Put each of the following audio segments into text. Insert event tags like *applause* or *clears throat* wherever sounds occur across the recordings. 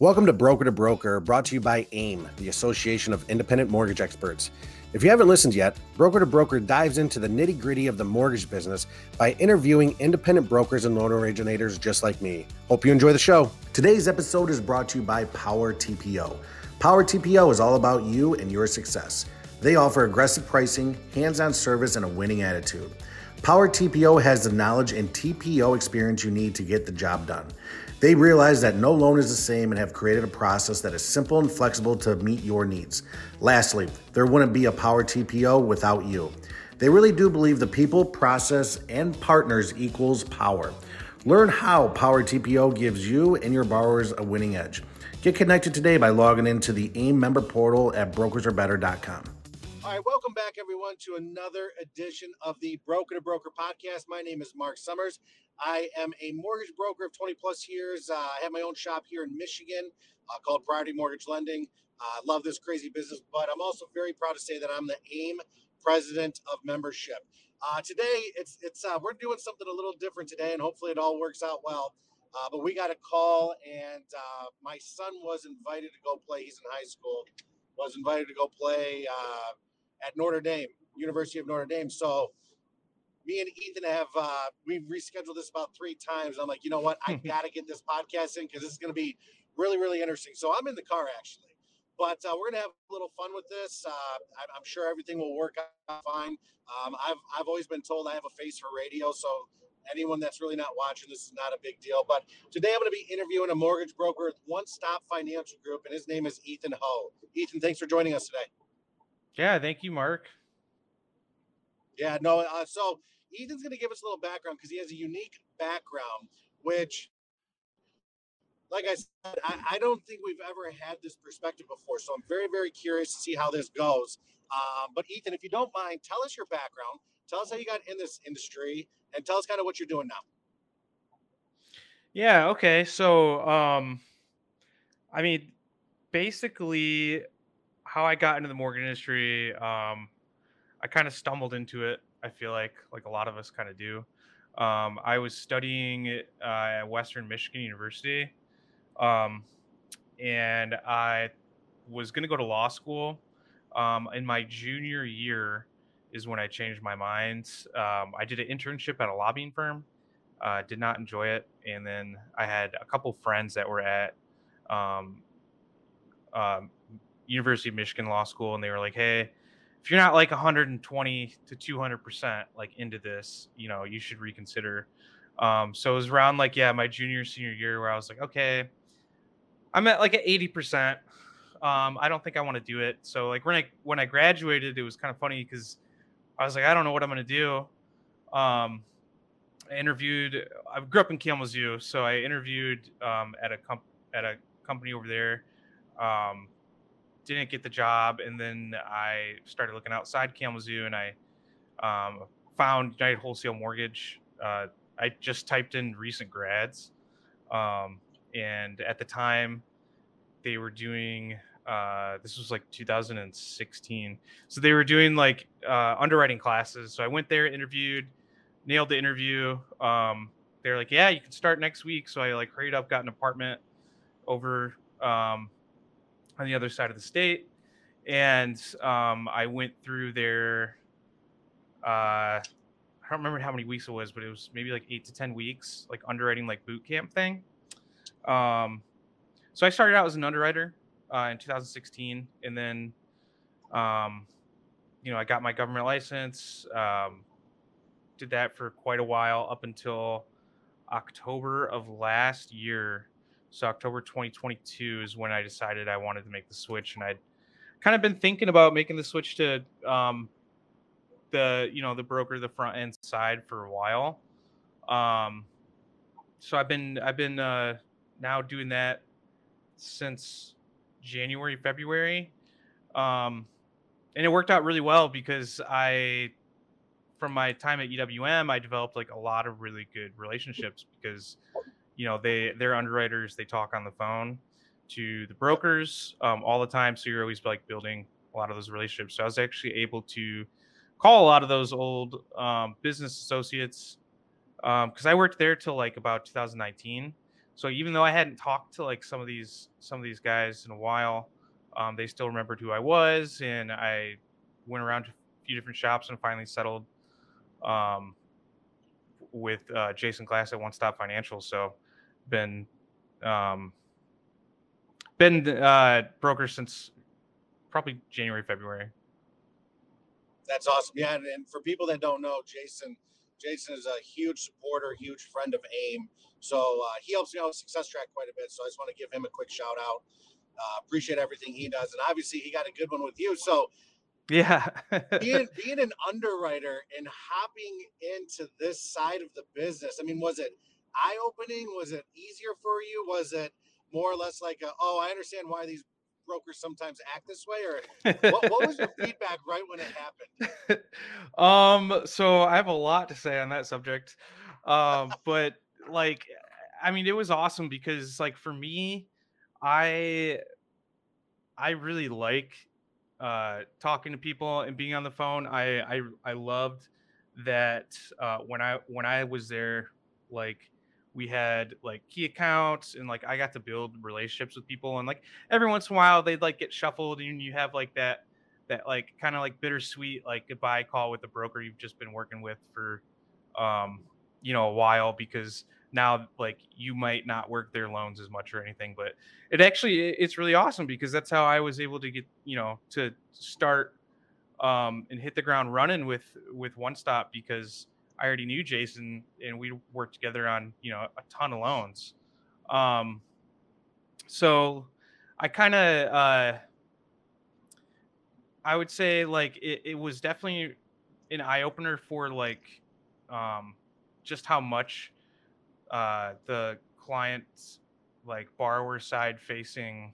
Welcome to Broker to Broker, brought to you by AIM, the Association of Independent Mortgage Experts. If you haven't listened yet, Broker to Broker dives into the nitty gritty of the mortgage business by interviewing independent brokers and loan originators just like me. Hope you enjoy the show. Today's episode is brought to you by Power TPO. Power TPO is all about you and your success. They offer aggressive pricing, hands on service, and a winning attitude. Power TPO has the knowledge and TPO experience you need to get the job done. They realize that no loan is the same and have created a process that is simple and flexible to meet your needs. Lastly, there wouldn't be a Power TPO without you. They really do believe the people, process, and partners equals power. Learn how Power TPO gives you and your borrowers a winning edge. Get connected today by logging into the AIM member portal at brokersarebetter.com. All right, welcome back, everyone, to another edition of the Broker to Broker podcast. My name is Marc Summers. I am a mortgage broker of 20 plus years. Uh, I have my own shop here in Michigan uh, called Priority Mortgage Lending. I uh, love this crazy business, but I'm also very proud to say that I'm the AIM president of membership. Uh, today, it's it's uh, we're doing something a little different today, and hopefully it all works out well. Uh, but we got a call, and my son was invited to go play. He's in high school. Was invited to go play at Notre Dame, University of Notre Dame. So me and Ethan have uh, we've rescheduled this about three times. I'm like, you know what? I *laughs* got to get this podcast in because this is going to be really, really interesting. So I'm in the car actually, but uh, we're gonna have a little fun with this. Uh, I'm sure everything will work out fine. Um, I've I've always been told I have a face for radio, so anyone that's really not watching this is not a big deal. But today I'm going to be interviewing a mortgage broker at One Stop Financial Group, and his name is Ethan Hough. Ethan, thanks for joining us today. Yeah, thank you, Marc. Yeah, no. Uh, so Ethan's going to give us a little background because he has a unique background, which, like I said, I, I, don't think we've ever had this perspective before. So I'm very, very curious to see how this goes. Um, but Ethan, if you don't mind, tell us your background. Tell us how you got in this industry, and tell us kind of what you're doing now. Yeah. Okay. So, um, I mean, basically, how I got into the mortgage industry, um, I kind of stumbled into it I feel like like a lot of us kind of do. Um, I was studying uh, at Western Michigan University, um, and I was going to go to law school. Um, in my junior year is when I changed my mind. Um, I did an internship at a lobbying firm. Uh, did not enjoy it, and then I had a couple friends that were at um, um, University of Michigan Law School, and they were like, "Hey." You're not like 120 to 200 percent like into this, you know, you should reconsider. Um, so it was around like yeah, my junior senior year where I was like, okay, I'm at like at 80 percent. Um, I don't think I want to do it. So like when I when I graduated, it was kind of funny because I was like, I don't know what I'm gonna do. Um, I interviewed. I grew up in Kalamazoo, so I interviewed um, at a comp- at a company over there. Um, didn't get the job, and then I started looking outside Kalamazoo, and I um, found United Wholesale Mortgage. Uh, I just typed in recent grads, um, and at the time, they were doing. Uh, this was like 2016, so they were doing like uh, underwriting classes. So I went there, interviewed, nailed the interview. Um, they're like, "Yeah, you can start next week." So I like hurried up, got an apartment over um, on the other side of the state, and um, I went through their. Uh, I don't remember how many weeks it was, but it was maybe like eight to ten weeks, like underwriting like boot camp thing. Um, so I started out as an underwriter uh, in 2016, and then, um, you know, I got my government license. Um, did that for quite a while up until October of last year. So October 2022 is when I decided I wanted to make the switch, and I'd kind of been thinking about making the switch to um, the you know the broker, the front end side for a while. Um, so I've been I've been uh, now doing that since January February, um, and it worked out really well because I from my time at UWM I developed like a lot of really good relationships because you know they they're underwriters they talk on the phone to the brokers um, all the time. So you're always like building a lot of those relationships. So i was actually able to call a lot of those old um, business associates because um, i worked there till like about 2019 so even though I hadn't talked to like some of these some of these guys in a while, um, they still remembered who I was, and I went around to a few different shops and finally settled um, with uh, Jason Glass at One Stop Financial. So been um, been uh, broker since probably January February. That's awesome. Yeah, and, and for people that don't know, Jason Jason is a huge supporter, huge friend of AIM. So uh, he helps me out with Success Track quite a bit. So I just want to give him a quick shout out. Uh, appreciate everything he does, and obviously he got a good one with you. So yeah, being *laughs* being an underwriter and hopping into this side of the business. I mean, was it eye opening? Was it easier for you? Was it more or less like, a, oh, I understand why these brokers sometimes act this way or what, what, was your feedback right when it happened *laughs* um so i have a lot to say on that subject um but like i mean it was awesome because like for me i i really like uh talking to people and being on the phone i i, I loved that uh when i when i was there like we had like key accounts and like I got to build relationships with people and like every once in a while they'd like get shuffled and you have like that that like kind of like bittersweet like goodbye call with the broker you've just been working with for um you know a while because now like you might not work their loans as much or anything but it actually it's really awesome because that's how I was able to get you know to start um and hit the ground running with with one stop because I already knew Jason and we worked together on, you know, a ton of loans. Um, so I kind of, uh, I would say like it, it was definitely an eye opener for like, um, just how much, uh, the client's like borrower side facing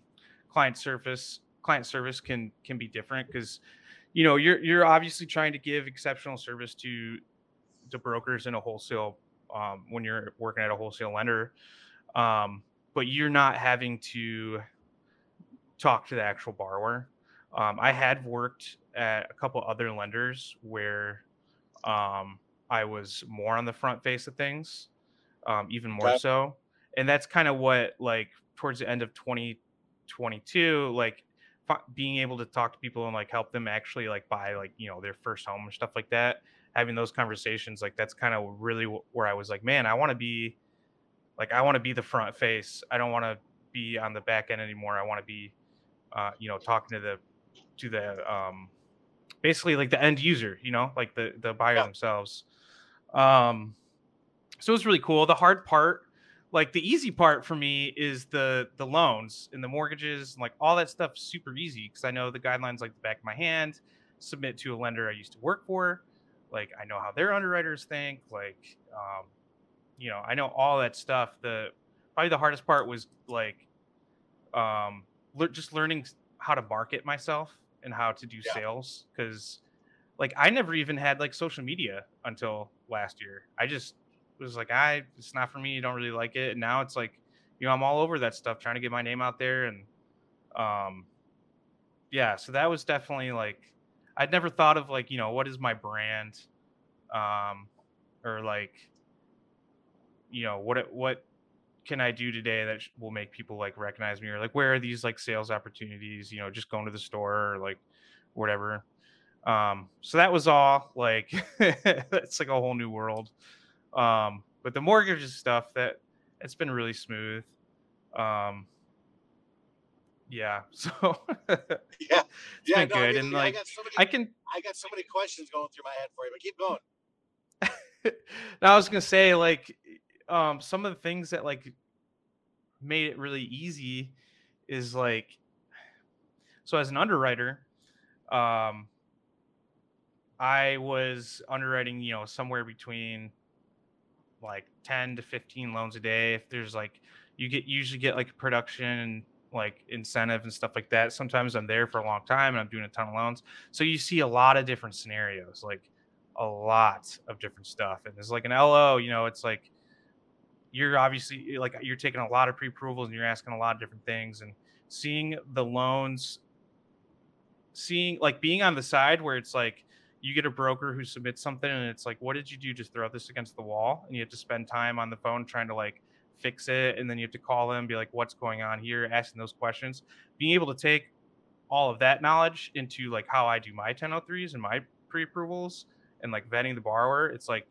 client service client service can can be different because you know you're you're obviously trying to give exceptional service to to brokers in a wholesale um, when you're working at a wholesale lender, um, but you're not having to talk to the actual borrower. Um, I had worked at a couple other lenders where um, I was more on the front face of things, um, even more okay. so, and that's kind of what like towards the end of 2022, like being able to talk to people and like help them actually like buy like you know their first home or stuff like that having those conversations like that's kind of really where i was like man i want to be like i want to be the front face. I don't want to be on the back end anymore. I want to be uh, you know talking to the to the um basically like the end user you know like the the buyer yeah. themselves. Um so it was really cool. The hard part like the easy part for me is the the loans and the mortgages and like all that stuff super easy because i know the guidelines like the back of my hand submit to a lender i used to work for like I know how their underwriters think. Like, um, you know, I know all that stuff. The probably the hardest part was like, um, le- just learning how to market myself and how to do yeah. sales because like I never even had like social media until last year. I just was like, I it's not for me. You don't really like it. And now it's like, you know, I'm all over that stuff, trying to get my name out there, and um, yeah. So that was definitely like I'd never thought of like, you know, what is my brand? Um, or like, you know, what what can I do today that will make people like recognize me or like where are these like sales opportunities, you know, just going to the store or like whatever. Um, so that was all like *laughs* it's like a whole new world. Um, but the mortgages stuff that it's been really smooth. Um, yeah. *laughs* So yeah, yeah, no, good. I and like I, so many, I, can, I got so many questions going through my head for you, but keep going. *laughs* now I was gonna say like, um, some of the things that like made it really easy is like, so as an underwriter, um, I was underwriting, you know, somewhere between like 10 to 15 loans a day. If there's like, you get usually get like production like incentive and stuff like that. Sometimes I'm there for a long time and I'm doing a ton of loans. So you see a lot of different scenarios, like a lot of different stuff. And it's like an LO, you know, it's like you're obviously eh, like you're taking a lot of pre-approvals and you're asking a lot of different things and seeing the loans seeing like being on the side where it's like you get a broker who submits something and it's like what did you do just throw this against the wall and you have to spend time on the phone trying to like fix it and then you have to call them be like what's going on here? Asking those questions. Being able to take all of that knowledge into like how i do my 1003s and my pre-approvals and like vetting the borrower it's like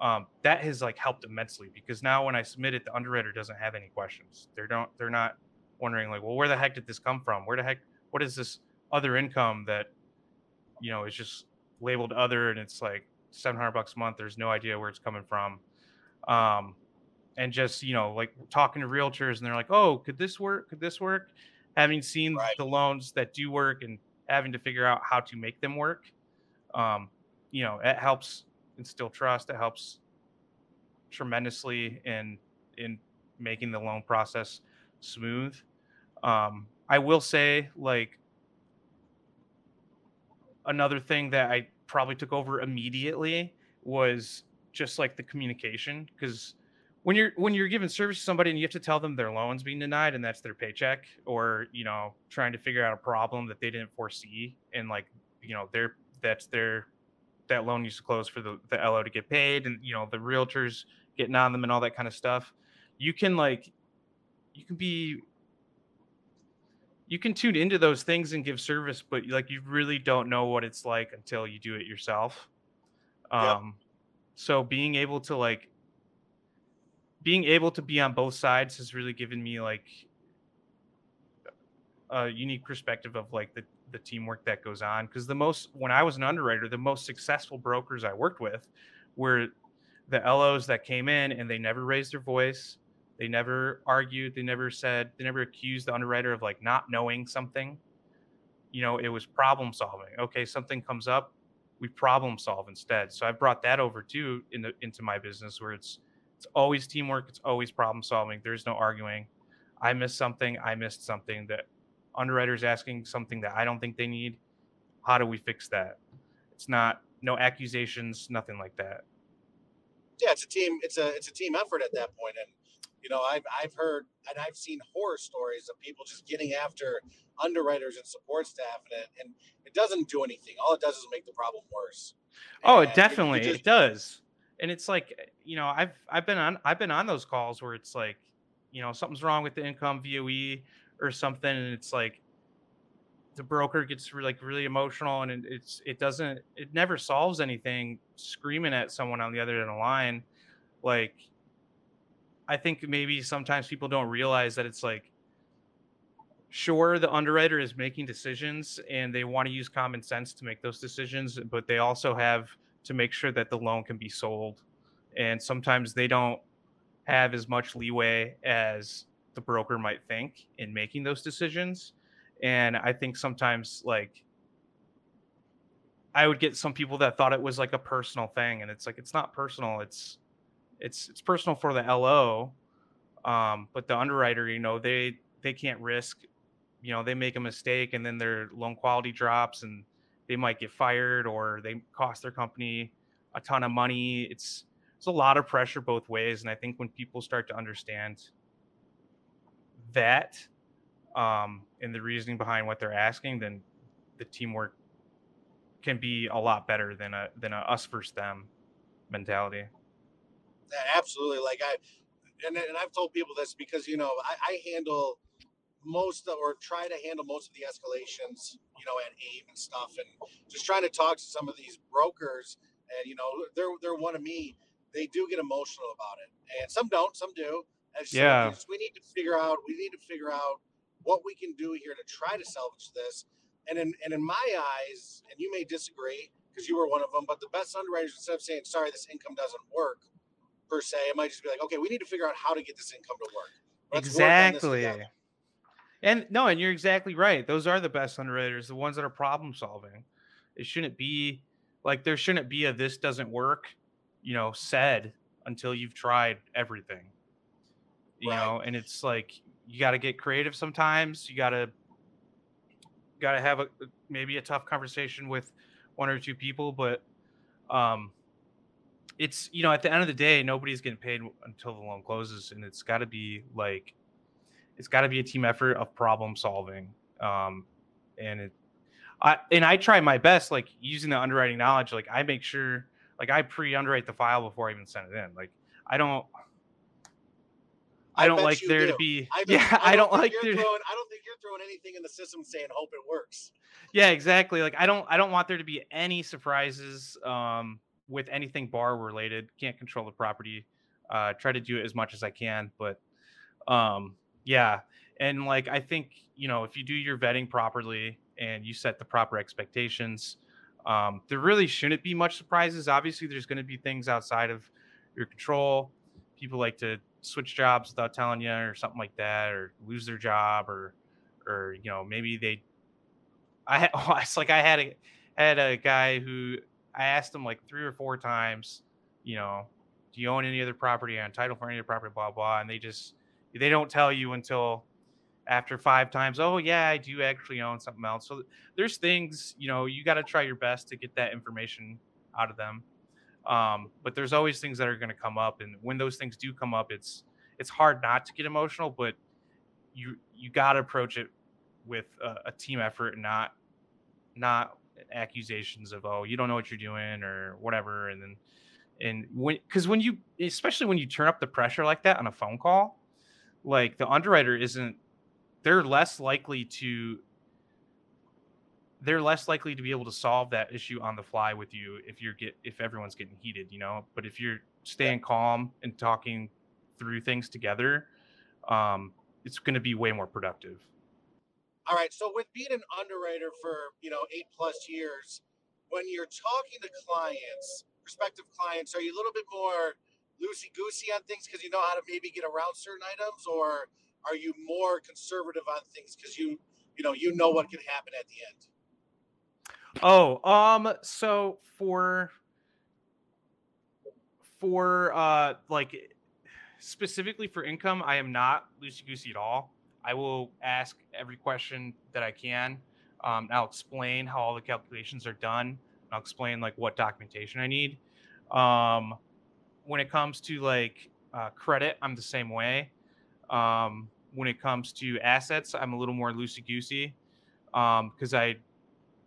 um, that has like helped immensely because now when i submit it the underwriter doesn't have any questions. They don't they're not wondering like well where the heck did this come from? Where the heck what is this other income that you know is just labeled other and it's like 700 bucks a month there's no idea where it's coming from? Um, and just you know like talking to realtors and they're like oh could this work? Could this work? Having seen right. the loans that do work and having to figure out how to make them work um, you know it helps instill trust it helps tremendously in in making the loan process smooth. Um, i will say like another thing that i probably took over immediately was just like the communication because when you're when you're giving service to somebody and you have to tell them their loans being denied and that's their paycheck or you know trying to figure out a problem that they didn't foresee and like you know their that's their that loan used to close for the, the lo to get paid and you know the realtors getting on them and all that kind of stuff you can like you can be you can tune into those things and give service but like you really don't know what it's like until you do it yourself um yep. so being able to like being able to be on both sides has really given me like a unique perspective of like the the teamwork that goes on because the most when I was an underwriter, the most successful brokers I worked with were the LOs that came in and they never raised their voice, they never argued, they never said, they never accused the underwriter of like not knowing something. You know, it was problem solving. Okay, something comes up, we problem solve instead. So I brought that over too into into my business where it's it's always teamwork. It's always problem solving. There's no arguing. I missed something. I missed something. That underwriters asking something that I don't think they need. How do we fix that? It's not no accusations, nothing like that. Yeah, it's a team. It's a it's a team effort at that point, and you know I've I've heard and I've seen horror stories of people just getting after underwriters and support staff, and it, and it doesn't do anything. All it does is make the problem worse. Oh, and it definitely it, just, it does and it's like eh, you know i've i've been on i've been on those calls where it's like you know something's wrong with the income voe or something and it's like the broker gets like really emotional and it's it doesn't it never solves anything screaming at someone on the other end of the line. Like i think maybe sometimes people don't realize that it's like sure the underwriter is making decisions and they want to use common sense to make those decisions but they also have to make sure that the loan can be sold. And sometimes they don't have as much leeway as the broker might think in making those decisions. And I think sometimes, like, I would get some people that thought it was like a personal thing, and it's like it's not personal. It's it's it's personal for the LO, um, but the underwriter, you know, they they can't risk, you know, they make a mistake and then their loan quality drops and they might get fired or they cost their company a ton of money. It's it's a lot of pressure both ways, and I think when people start to understand that um, and the reasoning behind what they're asking, then the teamwork can be a lot better than a than a us versus them mentality. Absolutely, like I and, and I've told people this because you know I, I handle most or try to handle most of the escalations, you know, at AIM and stuff, and just trying to talk to some of these brokers, and you know, they're they're one of me. They do get emotional about it, and some don't, some do. Yeah, we need to figure out. We need to figure out what we can do here to try to salvage this. And in and in my eyes, and you may disagree because you were one of them, but the best underwriters instead of saying sorry, this income doesn't work per se, it might just be like, okay, we need to figure out how to get this income to work. Let's exactly. Work and no, and you're exactly right. Those are the best underwriters, the ones that are problem solving. It shouldn't be like there shouldn't be a this doesn't work, you know, said until you've tried everything. You right. know, and it's like you got to get creative sometimes. You got to got to have a maybe a tough conversation with one or two people, but um it's you know at the end of the day nobody's getting paid until the loan closes and it's got to be like it's got to be a team effort of problem solving. Um, and it, I and I try my best, like using the underwriting knowledge. Like I make sure, like I pre-underwrite the file before I even send it in. Like I don't, I, I don't like there do. to be. I *laughs* yeah, I don't, think like there. Throwing, *laughs* I don't think you're throwing anything in the system saying hope it works. Yeah, exactly. Like I don't I don't want there to be any surprises um with anything bar related. Can't control the property. Uh try to do it as much as I can, but um yeah. And like I think, you know, if you do your vetting properly and you set the proper expectations, um there really shouldn't be much surprises. Obviously there's going to be things outside of your control. People like to switch jobs without telling you or something like that or lose their job or or you know, maybe they I had, *laughs* it's like I had a had a guy who I asked him like three or four times, you know, do you own any other property on title for any other property, blah blah, and they just they don't tell you until after five times. Oh yeah, I do actually own something else. So there's things you know you got to try your best to get that information out of them. Um, but there's always things that are going to come up, and when those things do come up, it's it's hard not to get emotional, but you you got to approach it with a, a team effort and not not accusations of oh you don't know what you're doing or whatever and then and when because when you especially when you turn up the pressure like that on a phone call like the underwriter isn't they're less likely to they're less likely to be able to solve that issue on the fly with you if you're get if everyone's getting heated you know but if you're staying calm and talking through things together um it's going to be way more productive All right. So with being an underwriter for you know eight plus years, when you're talking to clients, prospective clients, are you a little bit more loosey goosey on things because you know how to maybe get around certain items, or are you more conservative on things because you you know you know what can happen at the end? Oh, um, so for for uh like specifically for income, I am not loosey goosey at all. I will ask every question that I can. Um, I'll explain how all the calculations are done. I'll explain like what documentation I need. Um, when it comes to like uh, credit, I'm the same way. Um, when it comes to assets, I'm a little more loosey goosey because I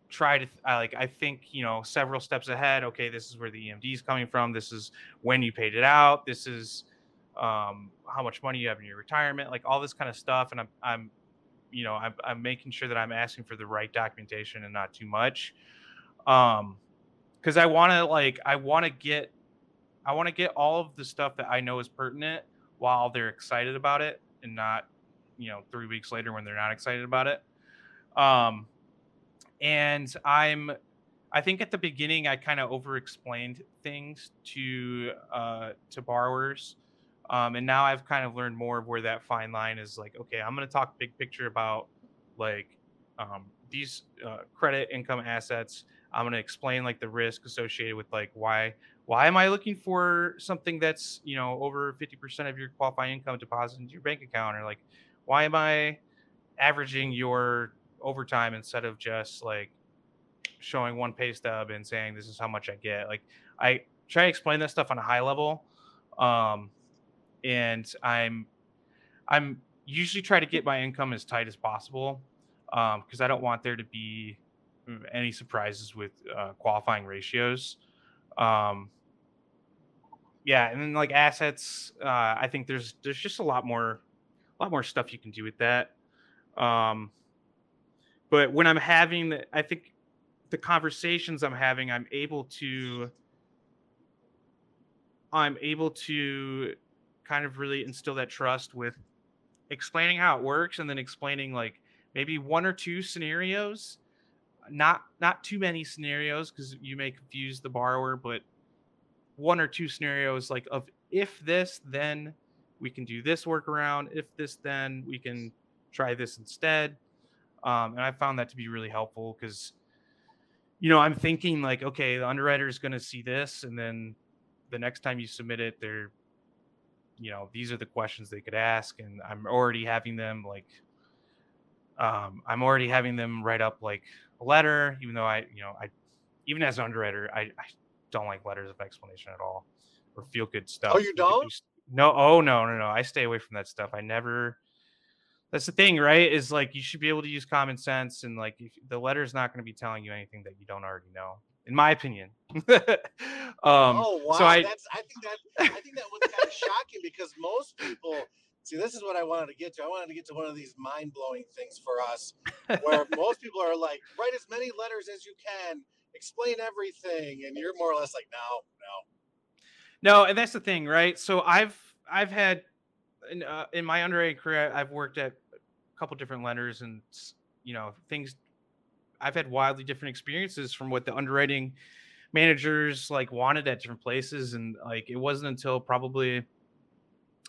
try to th- I like I think you know several steps ahead. Okay, this is where the EMD is coming from. This is when you paid it out. This is um, how much money you have in your retirement, like all this kind of stuff. And I'm I'm you know I'm, I'm making sure that I'm asking for the right documentation and not too much. Um, because I want to like I want to get I want to get all of the stuff that I know is pertinent while they're excited about it and not you know three weeks later when they're not excited about it. Um, and I'm I think at the beginning I kind of over explained things to uh to borrowers. Um, and now I've kind of learned more of where that fine line is like, okay, I'm gonna talk big picture about like um these uh, credit income assets. I'm gonna explain like the risk associated with like why why am I looking for something that's you know over 50% of your qualifying income deposited into your bank account or like why am I averaging your overtime instead of just like showing one pay stub and saying this is how much I get. Like I try to explain that stuff on a high level. Um and I'm I'm usually try to get my income as tight as possible um because I don't want there to be mm, any surprises with uh, qualifying ratios. Um yeah, and then like assets, uh I think there's there's just a lot more a lot more stuff you can do with that. Um but when I'm having the, I think the conversations I'm having, I'm able to I'm able to kind of really instill that trust with explaining how it works and then explaining like maybe one or two scenarios not not too many scenarios because you may confuse the borrower but one or two scenarios like of if this then we can do this workaround if this then we can try this instead. Um, and i found that to be really helpful because you know i'm thinking like okay the underwriter is going to see this and then the next time you submit it they're you know these are the questions they could ask and i'm already having them like um, i'm already having them write up like a letter even though i you know i even as an underwriter i, I don't like letters of explanation at all or feel good stuff Oh, you don't? no oh no no no i stay away from that stuff i never that's the thing right is like you should be able to use common sense and like if the letter is not going to be telling you anything that you don't already know in my opinion *laughs* um oh wow, so i that's I think that I think that was kind of shocking because most people See, this is what I wanted to get to. I wanted to get to one of these mind blowing things for us, where *laughs* most people are like, write as many letters as you can, explain everything, and you're more or less like, no, no, no. And that's the thing, right? So I've I've had in, uh, in my underwriting career, I've worked at a couple different lenders, and you know things. I've had wildly different experiences from what the underwriting managers like wanted at different places, and like it wasn't until probably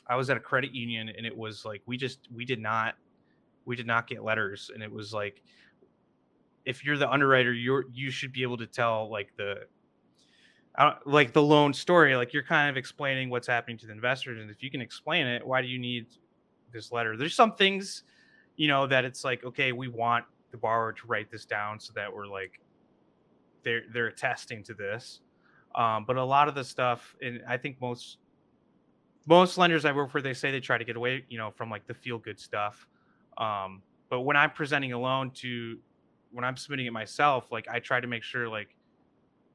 I was at a credit union and it was like we just we did not we did not get letters and it was like if you're the underwriter you're you should be able to tell like the uh, like the loan story like you're kind of explaining what's happening to the investors and if you can explain it why do you need this letter there's some things you know that it's like okay we want the borrower to write this down so that we're like they're they're attesting to this um, but a lot of the stuff and i think most most lenders I work for, they say they try to get away, you know, from like the feel good stuff. Um, but when I'm presenting a loan to, when I'm submitting it myself, like I try to make sure, like,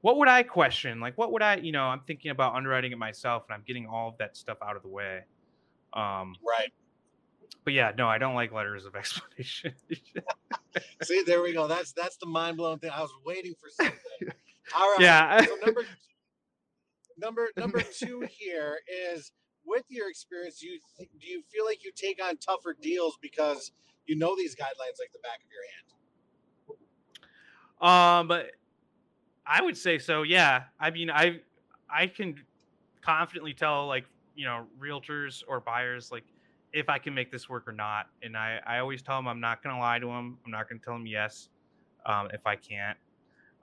what would I question? Like, what would I, you know, I'm thinking about underwriting it myself, and I'm getting all of that stuff out of the way. Um, right. But yeah, no, I don't like letters of *laughs* explanation. See, there we go. That's that's the mind blowing thing. I was waiting for something. *laughs* All right. Yeah. So number *laughs* number number two here is with your experience, do you th- do you feel like you take on tougher deals because you know these guidelines like the back of your hand? Um, but I would say so. Yeah, I mean, I I can confidently tell like you know realtors or buyers like if I can make this work or not, and I I always tell them I'm not to lie to them. I'm not to tell them yes um, if I can't.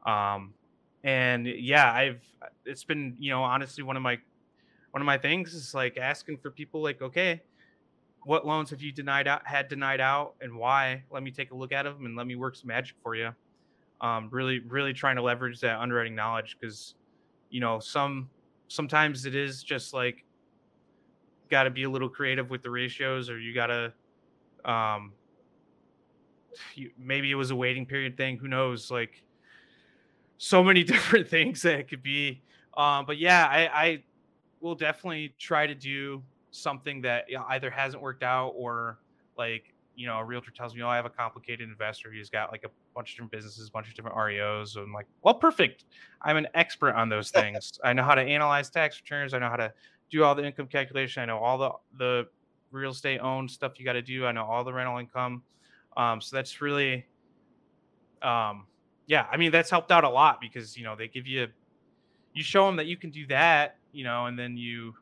Um, and yeah, I've it's been you know honestly one of my one of my things is like asking for people like, okay, what loans have you denied out had denied out and why? Let me take a look at them and let me work some magic for you. Um, really, really trying to leverage that underwriting knowledge because, you know, some sometimes it is just like got to be a little creative with the ratios or you got to um *sighs* you, maybe it was a waiting period thing who knows like so many *laughs* different things that it could be. Um but yeah i i we'll definitely try to do something that either hasn't worked out or like you know a realtor tells me oh i have a complicated investor he's got like a bunch of different businesses a bunch of different reos so i'm like well perfect. I'm an expert on those things. *laughs* I know how to analyze tax returns. I know how to do all the income calculation. I know all the the real estate owned stuff you got to do. I know all the rental income. Um, so that's really um, yeah i mean that's helped out a lot because you know they give you you show them that you can do that you know, and then you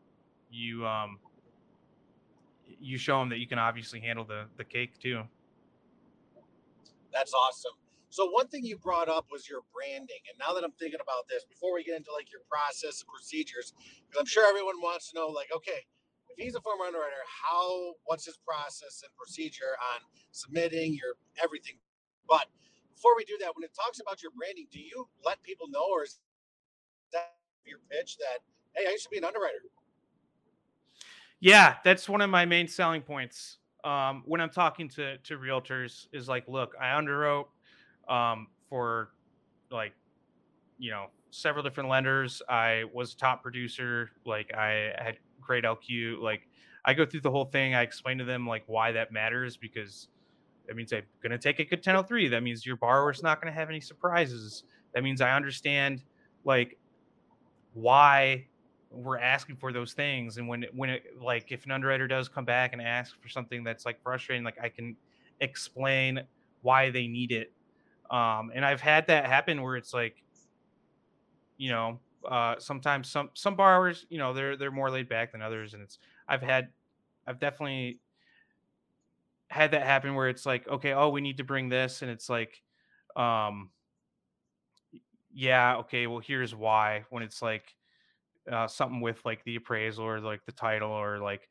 you um you show them that you can obviously handle the the cake too. That's awesome. So one thing you brought up was your branding, and now that I'm thinking about this, before we get into like your process and procedures, because I'm sure everyone wants to know, like, okay, if he's a former underwriter, how what's his process and procedure on submitting your everything? But before we do that, when it talks about your branding, do you let people know, or is that your pitch that hey, I used to be an underwriter. Yeah, that's one of my main selling points. Um, when I'm talking to to realtors, is like, look, I underwrote um, for like, you know, several different lenders. I was top producer. Like, I had great LQ. Like, I go through the whole thing. I explain to them like why that matters because that means I'm going to take a good 1003. That means your borrower's not going to have any surprises. That means I understand like why we're asking for those things and when when it like if an underwriter does come back and ask for something that's like frustrating like i can explain why they need it um and i've had that happen where it's like you know uh sometimes some some borrowers you know they're they're more laid back than others and it's i've had i've definitely had that happen where it's like okay oh we need to bring this and it's like um yeah okay well here's why when it's like uh, something with like the appraisal or like the title or like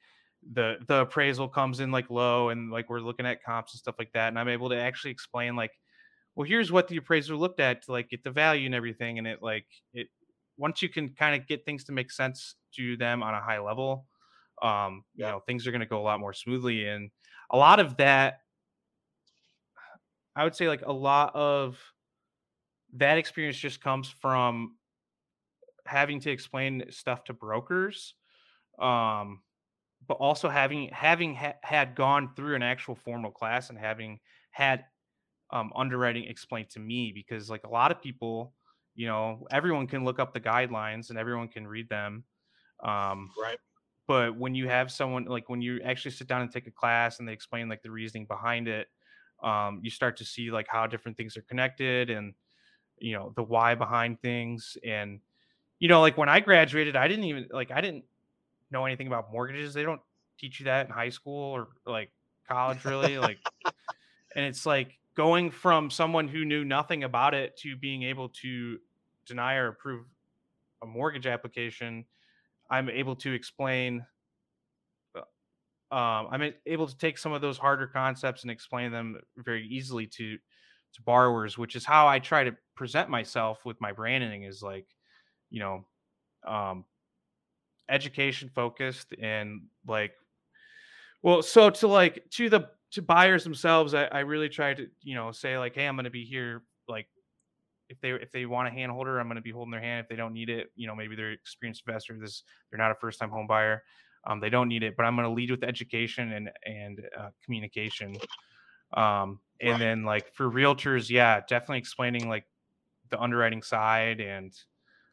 the the appraisal comes in like low and like we're looking at comps and stuff like that and i'm able to actually explain like well here's what the appraiser looked at to like get the value and everything and it like it once you can kind of get things to make sense to them on a high level um you know things are going to go a lot more smoothly and a lot of that i would say like a lot of that experience just comes from having to explain stuff to brokers um but also having having ha- had gone through an actual formal class and having had um, underwriting explained to me because like a lot of people you know everyone can look up the guidelines and everyone can read them um, right. but when you have someone like when you actually sit down and take a class and they explain like the reasoning behind it um, you start to see like how different things are connected and you know the why behind things and you know like when i graduated i didn't even like i didn't know anything about mortgages. They don't teach you that in high school or like college really like *laughs* and it's like going from someone who knew nothing about it to being able to deny or approve a mortgage application i'm able to explain uh, um, i'm able to take some of those harder concepts and explain them very easily to to borrowers which is how i try to present myself with my branding is like you know um education focused and like well so to like to the to buyers themselves I, I really try to you know say like hey i'm going to be here like if they if they want a hand holder i'm going to be holding their hand if they don't need it you know maybe they're experienced investor this they're not a first time home buyer um, they don't need it but i'm going to lead with education and and uh, communication um, and right. then like for realtors yeah definitely explaining like the underwriting side and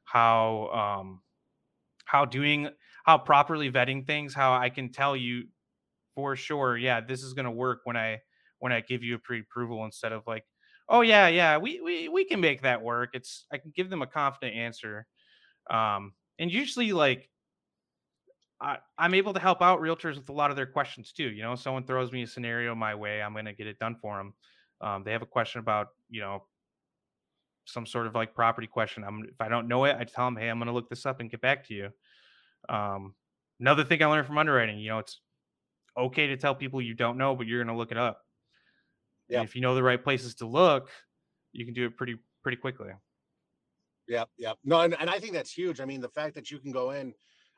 how um how doing how properly vetting things how i can tell you for sure yeah this is going to work when i when i give you a pre-approval instead of like oh yeah yeah we, we we can make that work it's i can give them a confident answer um and usually like I, i'm able to help out realtors with a lot of their questions too you know someone throws me a scenario my way i'm going to get it done for them um, they have a question about you know some sort of like property question. I'm if I don't know it, I tell them, hey, I'm going to look this up and get back to you. Um, another thing I learned from underwriting, you know, it's okay to tell people you don't know, but you're going to look it up. Yeah. If you know the right places to look, you can do it pretty pretty quickly. Yep, yep. No, and, and I think that's huge. I mean, the fact that you can go in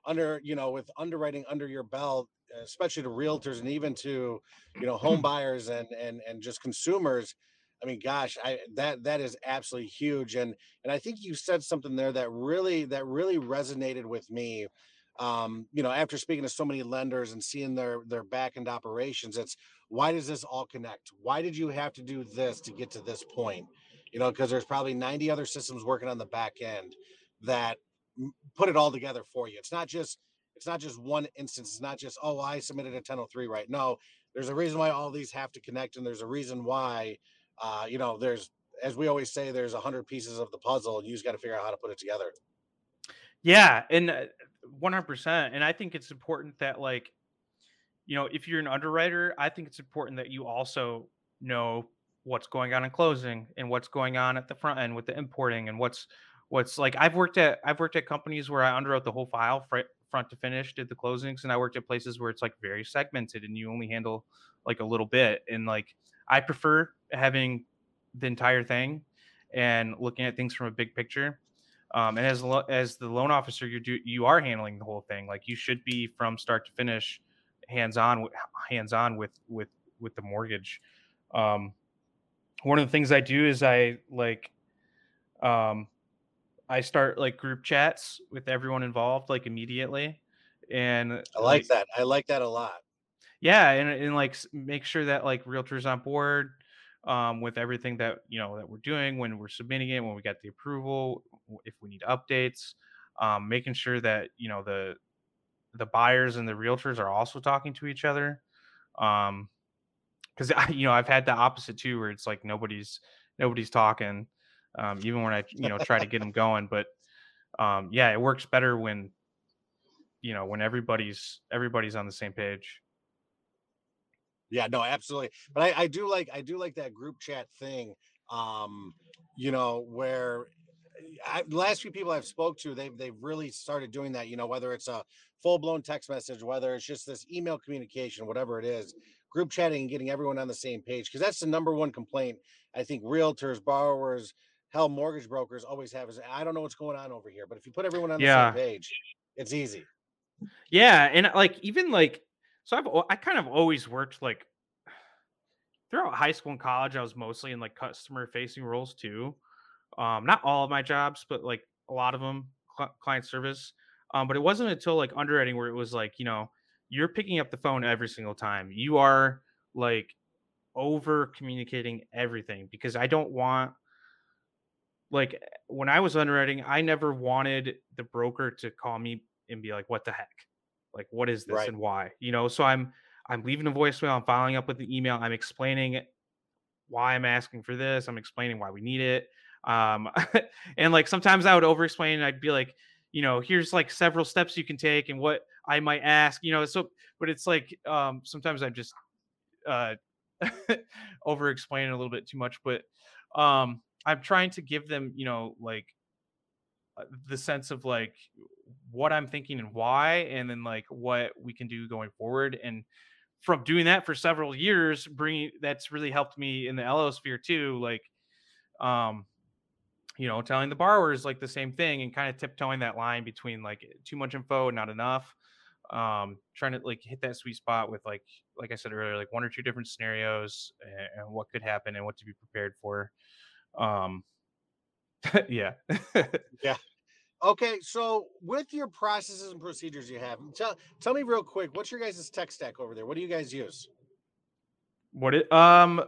under, you know, with underwriting under your belt, especially to realtors and even to, you know, home *clears throat* buyers and and and just consumers I mean, gosh, I that that is absolutely huge, and and I think you said something there that really that really resonated with me. Um, you know, after speaking to so many lenders and seeing their their back end operations, it's why does this all connect? Why did you have to do this to get to this point? You know, because there's probably 90 other systems working on the back end that put it all together for you. It's not just it's not just one instance. It's not just oh I submitted a 1003 right. No, there's a reason why all these have to connect, and there's a reason why uh, you know, there's as we always say, there's a hundred pieces of the puzzle, and you just got to figure out how to put it together. Yeah, and uh, one hundred percent. And I think it's important that like, you know, if you're an underwriter, I think it's important that you also know what's going on in closing and what's going on at the front end with the importing and what's what's like I've worked at I've worked at companies where I underwrote the whole file front front to finish, did the closings, and I worked at places where it's like very segmented and you only handle like a little bit. And like I prefer having the entire thing and looking at things from a big picture. Um, and as lo- as the loan officer, you do you are handling the whole thing. Like you should be from start to finish, hands on, hands on with with with the mortgage. Um, one of the things I do is I like, um, I start like group chats with everyone involved like immediately, and I like, like that. I like that a lot. Yeah, and and like make sure that like realtors on board um, with everything that you know that we're doing when we're submitting it, when we get the approval, if we need updates, um, making sure that you know the the buyers and the realtors are also talking to each other. Um, because *laughs* you know I've had the opposite too, where it's like nobody's nobody's talking, um, even when I you know try to get them going. But um, yeah, it works better when you know when everybody's everybody's on the same page. Yeah, no, absolutely. But I, I do like I do like that group chat thing. Um, you know, where I, last few people I've spoke to, they've they've really started doing that. You know, whether it's a full blown text message, whether it's just this email communication, whatever it is, group chatting and getting everyone on the same page. Because that's the number one complaint I think realtors, borrowers, hell, mortgage brokers always have is I don't know what's going on over here. But if you put everyone on the yeah. same page, it's easy. Yeah, and like even like so I've I kind of always worked like *sighs* throughout high school and college. I was mostly in like customer facing roles too. Um, not all of my jobs, but like a lot of them, cl- client service. Um, but it wasn't until like underwriting where it was like you know you're picking up the phone every single time. You are like over communicating everything because I don't want like when I was underwriting, I never wanted the broker to call me and be like, "What the heck? Like, what is this Right. and why?" You know. So I'm I'm leaving a voicemail. I'm following up with the email. I'm explaining why I'm asking for this. I'm explaining why we need it. Um, *laughs* and like sometimes I would over explain. I'd be like, you know, here's like several steps you can take and what I might ask. You know, so but it's like um, sometimes I'm just uh, *laughs* over explaining a little bit too much. But um, I'm trying to give them, you know, like uh, the sense of like what I'm thinking and why, and then like what we can do going forward. And from doing that for several years, bringing that's really helped me in the LO sphere too. Like, um, you know, telling the borrowers like the same thing and kind of tiptoeing that line between like too much info and not enough. Um, trying to like hit that sweet spot with like, like I said earlier, like one or two different scenarios and, and what could happen and what to be prepared for. Um, *laughs* yeah. yeah. Okay, so with your processes and procedures you have, tell tell me real quick, what's your guys' tech stack over there? What do you guys use? What it um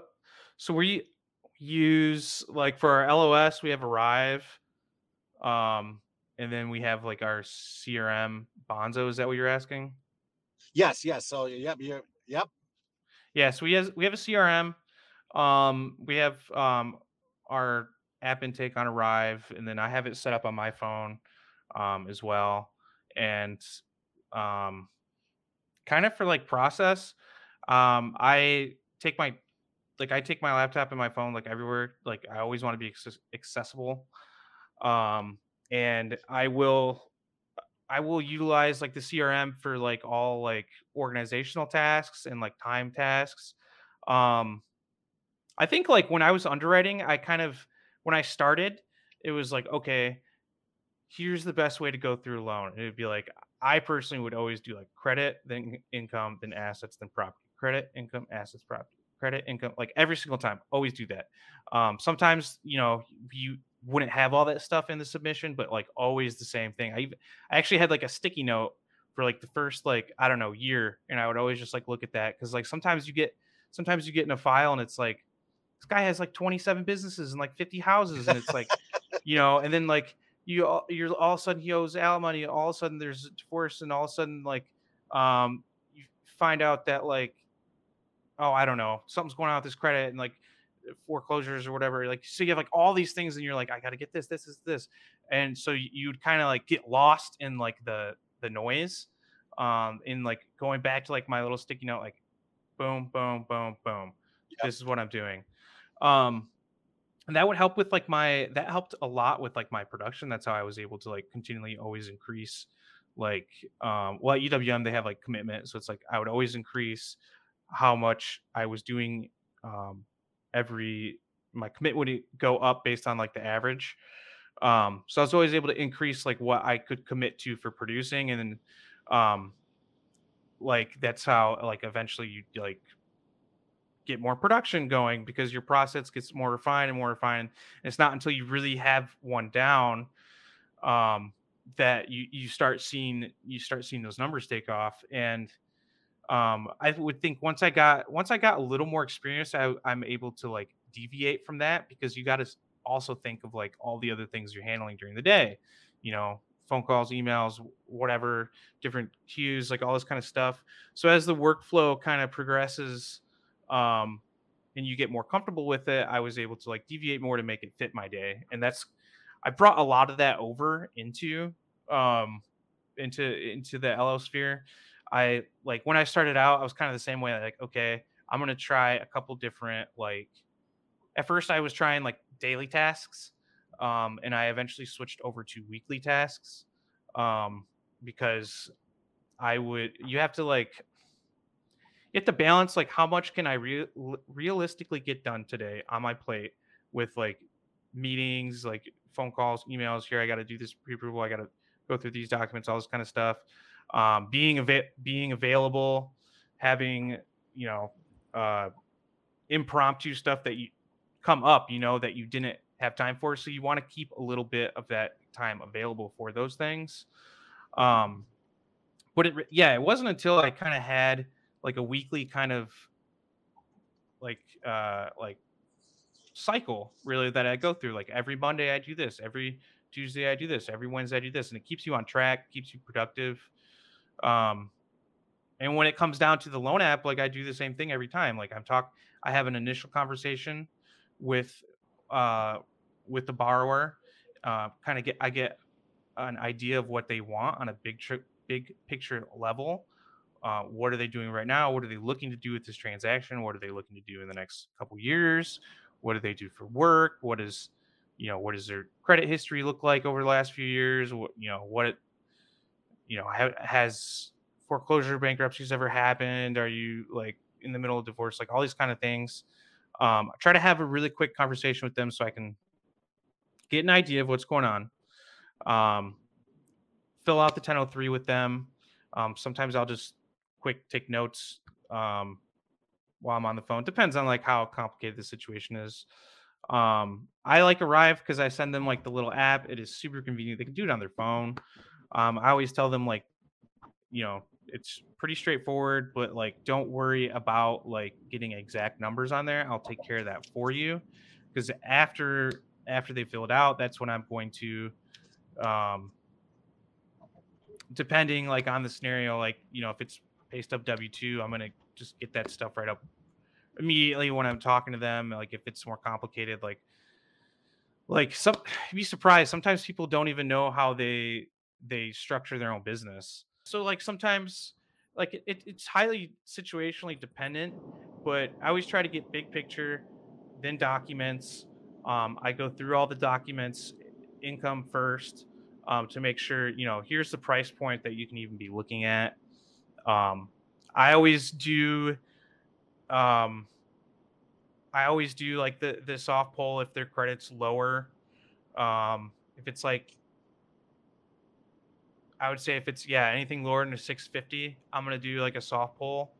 so we use like for our LOS we have ARIVE um and then we have like our CRM Bonzo is that what you're asking? Yes, yes. So yep, you yep. Yeah, so we have we have a CRM um we have um our app intake on ARIVE and then I have it set up on my phone um as well and um kind of for like process um I take my like I take my laptop and my phone like everywhere. Like I always want to be accessible. Um, and I will I will utilize like the CRM for like all like organizational tasks and like time tasks. Um, I think like when I was underwriting, I kind of when I started, it was like okay, here's the best way to go through a loan. It would be like I personally would always do like credit, then income, then assets, then property. Credit, income, assets, property. Credit, income, like every single time. Always do that. Um, sometimes you know you wouldn't have all that stuff in the submission, but like always the same thing. I even, I actually had like a sticky note for like the first like I don't know year, and I would always just like look at that because like sometimes you get sometimes you get in a file and it's like this guy has like 27 businesses and like 50 houses, and it's like *laughs* you know, and then like you all- you're all of a sudden he owes alimony, all of a sudden there's a divorce, and all of a sudden like um you find out that like oh I don't know something's going on with this credit and like foreclosures or whatever like so you have like all these things and you're like I got to get this this is this and so you'd kind of like get lost in like the the noise um in like going back to like my little sticky note like boom boom boom boom Yep. this is what I'm doing um and that would help with like my that helped a lot with like my production. That's how i was able to like continually always increase like um well at UWM they have like commitment so it's like i would always increase how much i was doing um every my commitment would go up based on like the average. Um so i was always able to increase like what i could commit to for producing and then um like that's how like eventually you like get more production going because your process gets more refined and more refined. And it's not until you really have one down um, that you you start seeing you start seeing those numbers take off. And um, I would think once I got once I got a little more experience, I, I'm able to like deviate from that because you got to also think of like all the other things you're handling during the day. You know, phone calls, emails, whatever, different queues, like all this kind of stuff. So as the workflow kind of progresses um, and you get more comfortable with it, I was able to like deviate more to make it fit my day. And that's I brought a lot of that over into um into into the LO sphere. I like when I started out, I was kind of the same way, like, okay, I'm gonna try a couple different like at first I was trying like daily tasks. Um, and I eventually switched over to weekly tasks. Um, because I would you have to like you have to balance like how much can I re- realistically get done today on my plate with like meetings, like phone calls, emails. Here, I got to do this pre-approval. I got to go through these documents, all this kind of stuff. Um, being ava- being available, having you know uh, impromptu stuff that you come up, you know that you didn't have time for. So you want to keep a little bit of that time available for those things. Um, but it yeah, it wasn't until I kind of had like a weekly kind of like uh like cycle really that I go through. Like every Monday I do this, every Tuesday I do this, every Wednesday I do this, and it keeps you on track, keeps you productive. Um, and when it comes down to the loan app, like I do the same thing every time. Like I'm talk, I have an initial conversation with uh with the borrower, uh, kind of get I get an idea of what they want on a big tri- big picture level. Uh, what are they doing right now? What are they looking to do with this transaction? What are they looking to do in the next couple years? What do they do for work? What is you know what does their credit history look like over the last few years? What you know what it you know ha- has foreclosure bankruptcies ever happened? Are you like in the middle of divorce? Like all these kind of things. Um, I try to have a really quick conversation with them so I can get an idea of what's going on. Um, fill out the 1003 with them. Um, sometimes I'll just quick take notes um, while I'm on the phone. Depends on like how complicated the situation is. Um, I like ARIVE because I send them like the little app. It is super convenient. They can do it on their phone. Um, I always tell them like, you know, it's pretty straightforward, but like don't worry about like getting exact numbers on there. I'll take care of that for you. Because after after they fill it out, that's when I'm going to um depending like on the scenario, like you know, if it's pay stub W two, I'm gonna just get that stuff right up immediately when I'm talking to them. Like if it's more complicated, like like some *sighs* be surprised. Sometimes people don't even know how they they structure their own business. So like sometimes like it, it's highly situationally dependent, but I always try to get big picture, then documents. Um, I go through all the documents, income first, um, to make sure you know here's the price point that you can even be looking at. Um, I always do. Um, I always do like the the soft pull if their credit's lower. Um, if it's like I would say if it's yeah anything lower than a 650, I'm gonna do like a soft pull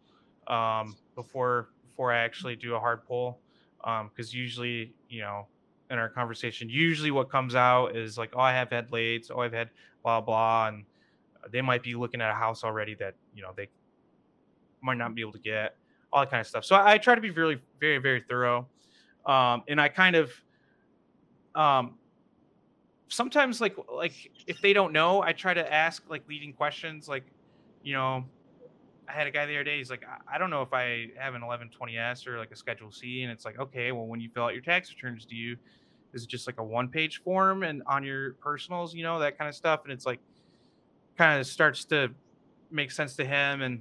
um, before before I actually do a hard pull because um, usually you know in our conversation usually what comes out is like oh I have had late oh I've had blah blah and they might be looking at a house already that you know they might not be able to get all that kind of stuff. So I, I try to be really very very thorough, um, and I kind of um, sometimes like like if they don't know, I try to ask like leading questions. Like, you know, I had a guy the other day. He's like, I, I don't know if I have an 1120s or like a Schedule C, and it's like, okay, well, when you fill out your tax returns, do you is it just like a one page form and on your personals, you know, that kind of stuff, and it's like kind of starts to make sense to him and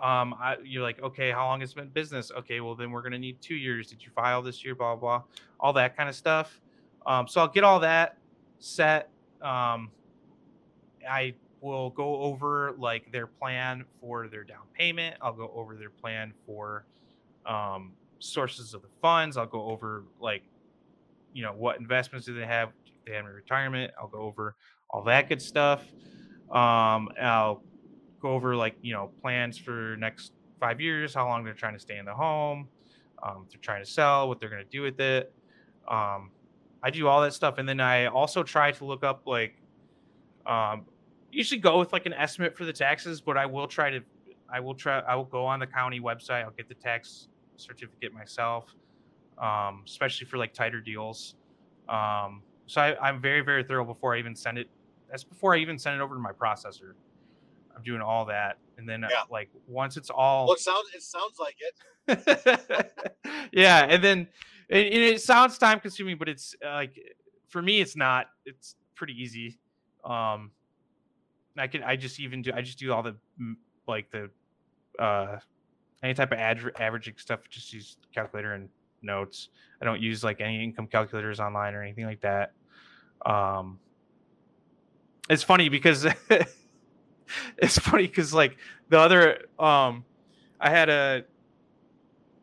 um I, you're like okay how long has it been business okay well then we're to need two years did you file this year blah blah blah. all that kind of stuff um, so I'll get all that set. Um, I will go over like their plan for their down payment. I'll go over their plan for um, sources of the funds. I'll go over like, you know, what investments do they have? They have in retirement? I'll go over all that good stuff. Um, I'll go over like, you know, plans for next five years, how long they're trying to stay in the home, um, they're trying to sell, what they're going to do with it. Um, I do all that stuff, and then I also try to look up like, um, usually go with like an estimate for the taxes, but I will try to, I will try, I will go on the county website. I'll get the tax certificate myself, um, especially for like tighter deals. Um, so I, I'm very very thorough before I even send it. That's before I even send it over to my processor. I'm doing all that, and then uh, yeah. like once it's all. Well, it sounds it sounds like it. *laughs* yeah, and then and, and it sounds time consuming, but it's uh, like for me, it's not. It's pretty easy. Um, I can I just even do I just do all the like the uh any type of ad- averaging stuff. Just use calculator and notes. I don't use like any income calculators online or anything like that. Um, it's funny because *laughs* it's funny because like the other um, I had a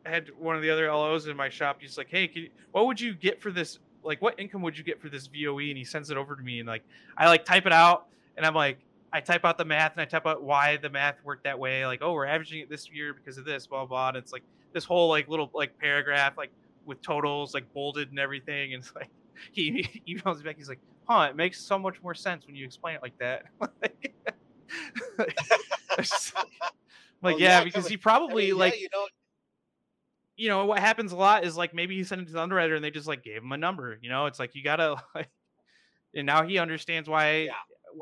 I had one of the other LOs in my shop. He's like, "Hey, you, what would you get for this? Like, what income would you get for this VOE?" And he sends it over to me, and like, I like type it out, and I'm like, I type out the math, and I type out why the math worked that way. Like, oh, we're averaging it this year because of this, blah blah. And it's like this whole like little like paragraph, like with totals like bolded and everything. And it's like *laughs* he, he *laughs* emails me back. He's like, "Huh, it makes so much more sense when you explain it like that." *laughs* like, well, yeah, yeah, because he probably I mean, like yeah, you know you know what happens a lot is like maybe he sent it to the underwriter and they just like gave him a number. You know, it's like you gotta like, and now he understands why yeah.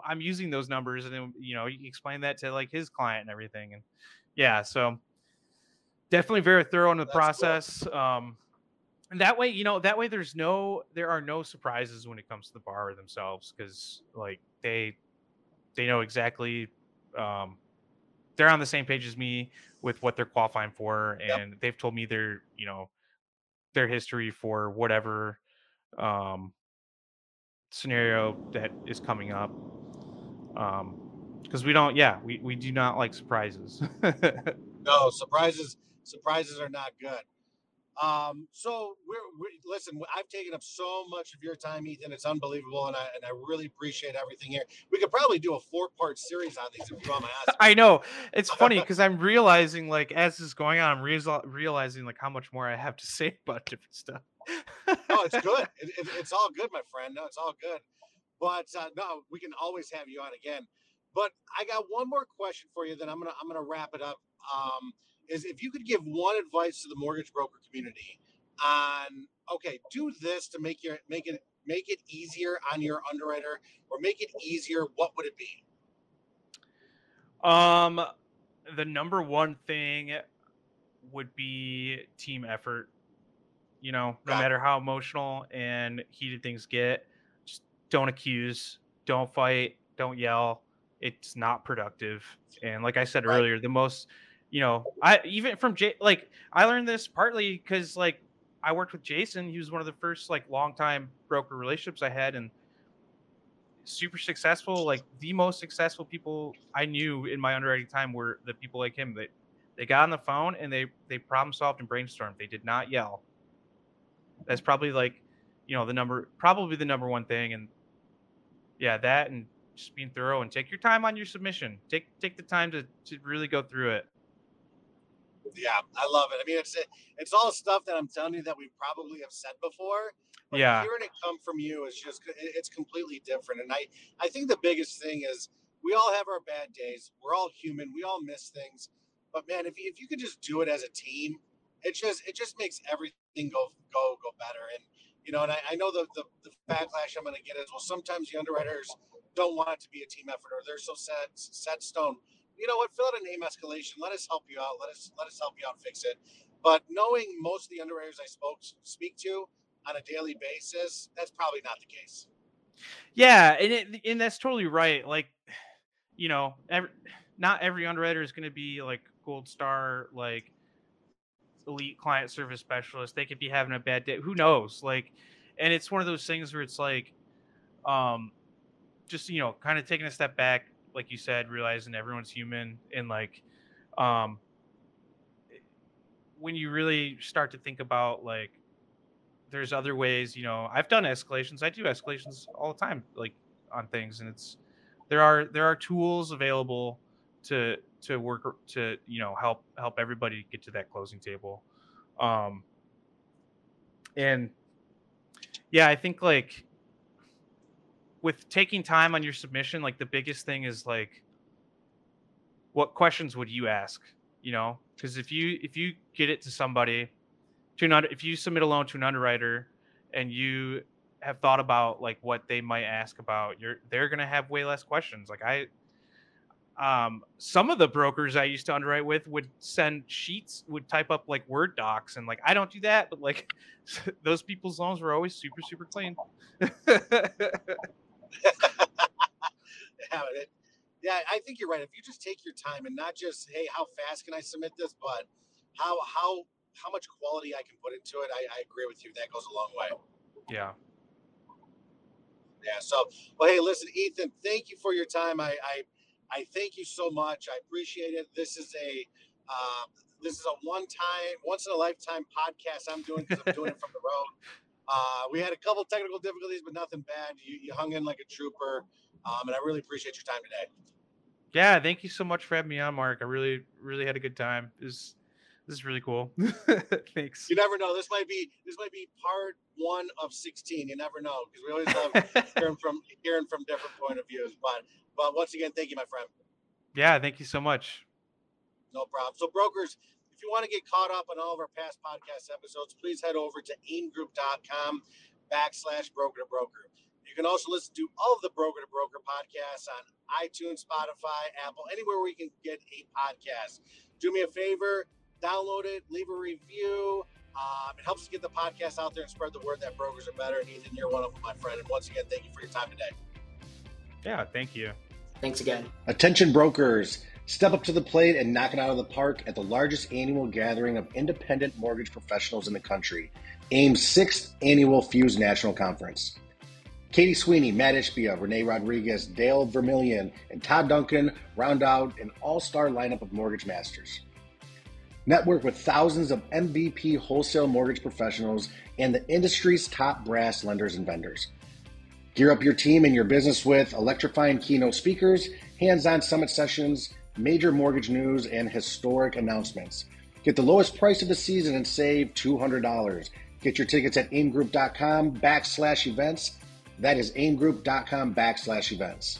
I'm using those numbers, and then you know you explain that to like his client and everything, and yeah, so definitely very thorough in the That's process. Cool. Um, and that way, you know, that way there's no there are no surprises when it comes to the borrower themselves because like they they know exactly um, they're on the same page as me with what they're qualifying for, and yep. they've told me their you know their history for whatever um, scenario that is coming up. Um, because we don't, yeah, we we do not like surprises. *laughs* no surprises. Surprises are not good. Um, so we're, we listen. I've taken up so much of your time, Ethan. It's unbelievable, and I and I really appreciate everything here. We could probably do a four part series on these if you want my ask. *laughs* I know it's funny because I'm realizing, like, as this is going on, I'm re- realizing like how much more I have to *laughs* say about different stuff. no, it's *laughs* good. It, it, it's all good, my friend. No, it's all good. But uh, no, we can always have you on again. But I got one more question for you. Then I'm gonna I'm gonna wrap it up. Um, is if you could give one advice to the mortgage broker community on okay, do this to make your make it make it easier on your underwriter or make it easier, what would it be? Um the number one thing would be team effort. You know, no matter how emotional and heated things get, just don't accuse, don't fight, don't yell. It's not productive. And like I said right. earlier, the most you know, I even from J like I learned this partly because like I worked with Jason. He was one of the first like long time broker relationships I had, and super successful. Like the most successful people I knew in my underwriting time were the people like him. That they, they got on the phone and they they problem solved and brainstormed. They did not yell. That's probably like, you know, the number probably the number one thing. And yeah, that and just being thorough and take your time on your submission. Take take the time to to really go through it yeah, I love it. I mean, it's it's all stuff that I'm telling you that we probably have said before. But yeah, hearing it come from you is just it's completely different. And I I think the biggest thing is we all have our bad days. We're all human. We all miss things. But man, if you, if you could just do it as a team, it just it just makes everything go go go better. And you know, and I, I know the, the the backlash I'm going to get is well, sometimes the underwriters don't want it to be a team effort or they're so set set stone you know what, fill out a name escalation. Let us help you out. Let us let us help you out fix it. But knowing most of the underwriters I spoke speak to on a daily basis, that's probably not the case. Yeah, and it, and that's totally right. Like, you know, every, not every underwriter is going to be like gold star, like elite client service specialist. They could be having a bad day. Who knows? Like, and it's one of those things where it's like, um, just you know, kind of taking a step back, like you said, realizing everyone's human and like um when you really start to think about like there's other ways, you know, I've done escalations. I do escalations all the time, like on things, and it's there are there are tools available to to work to you know help help everybody get to that closing table. Um and yeah, I think like with taking time on your submission, like the biggest thing is like, what questions would you ask? You know, because if you if you get it to somebody, to an if you submit a loan to an underwriter, and you have thought about like what they might ask about, you're they're gonna have way less questions. Like I, um, some of the brokers I used to underwrite with would send sheets, would type up like Word docs, and like I don't do that, but like *laughs* those people's loans were always super super clean. *laughs* *laughs* yeah, it, yeah, I think you're right. If you just take your time and not just, hey, how fast can I submit this, but how how how much quality I can put into it, I, I agree with you. That goes a long way. Yeah. Yeah. So, well, hey, listen, Ethan, thank you for your time. I I, I thank you so much. I appreciate it. This is a uh, this is a one time, once in a lifetime podcast I'm doing because I'm doing it from the road. *laughs* Uh, we had a couple technical difficulties, but nothing bad. You, you hung in like a trooper, um, and I really appreciate your time today. Yeah, thank you so much for having me on, Marc. I really, really had a good time. This, this is really cool. *laughs* Thanks. You never know. This might be this might be part one of sixteen. You never know because we always love *laughs* hearing from hearing from different point of views. But but once again, thank you, my friend. Yeah, thank you so much. No problem. So, brokers, if you want to get caught up on all of our past podcast episodes, please head over to aimgroup.com backslash broker to broker. You can also listen to all of the Broker to Broker podcasts on iTunes, Spotify, Apple, anywhere where you can get a podcast. Do me a favor, download it, leave a review. Um, it helps us get the podcast out there and spread the word that brokers are better. And Ethan, you're one of them, my friend. And once again, thank you for your time today. Yeah, thank you. Thanks again. Attention brokers, step up to the plate and knock it out of the park at the largest annual gathering of independent mortgage professionals in the country, AIM's sixth annual Fuse National Conference. Katie Sweeney, Matt Ishbia, Renee Rodriguez, Dale Vermillion, and Todd Duncan round out an all star lineup of mortgage masters. Network with thousands of MVP wholesale mortgage professionals and the industry's top brass lenders and vendors. Gear up your team and your business with electrifying keynote speakers, hands on summit sessions, major mortgage news, and historic announcements. Get the lowest price of the season and save $200. Get your tickets at aimgroup.com backslash events. That is aimgroup.com backslash events.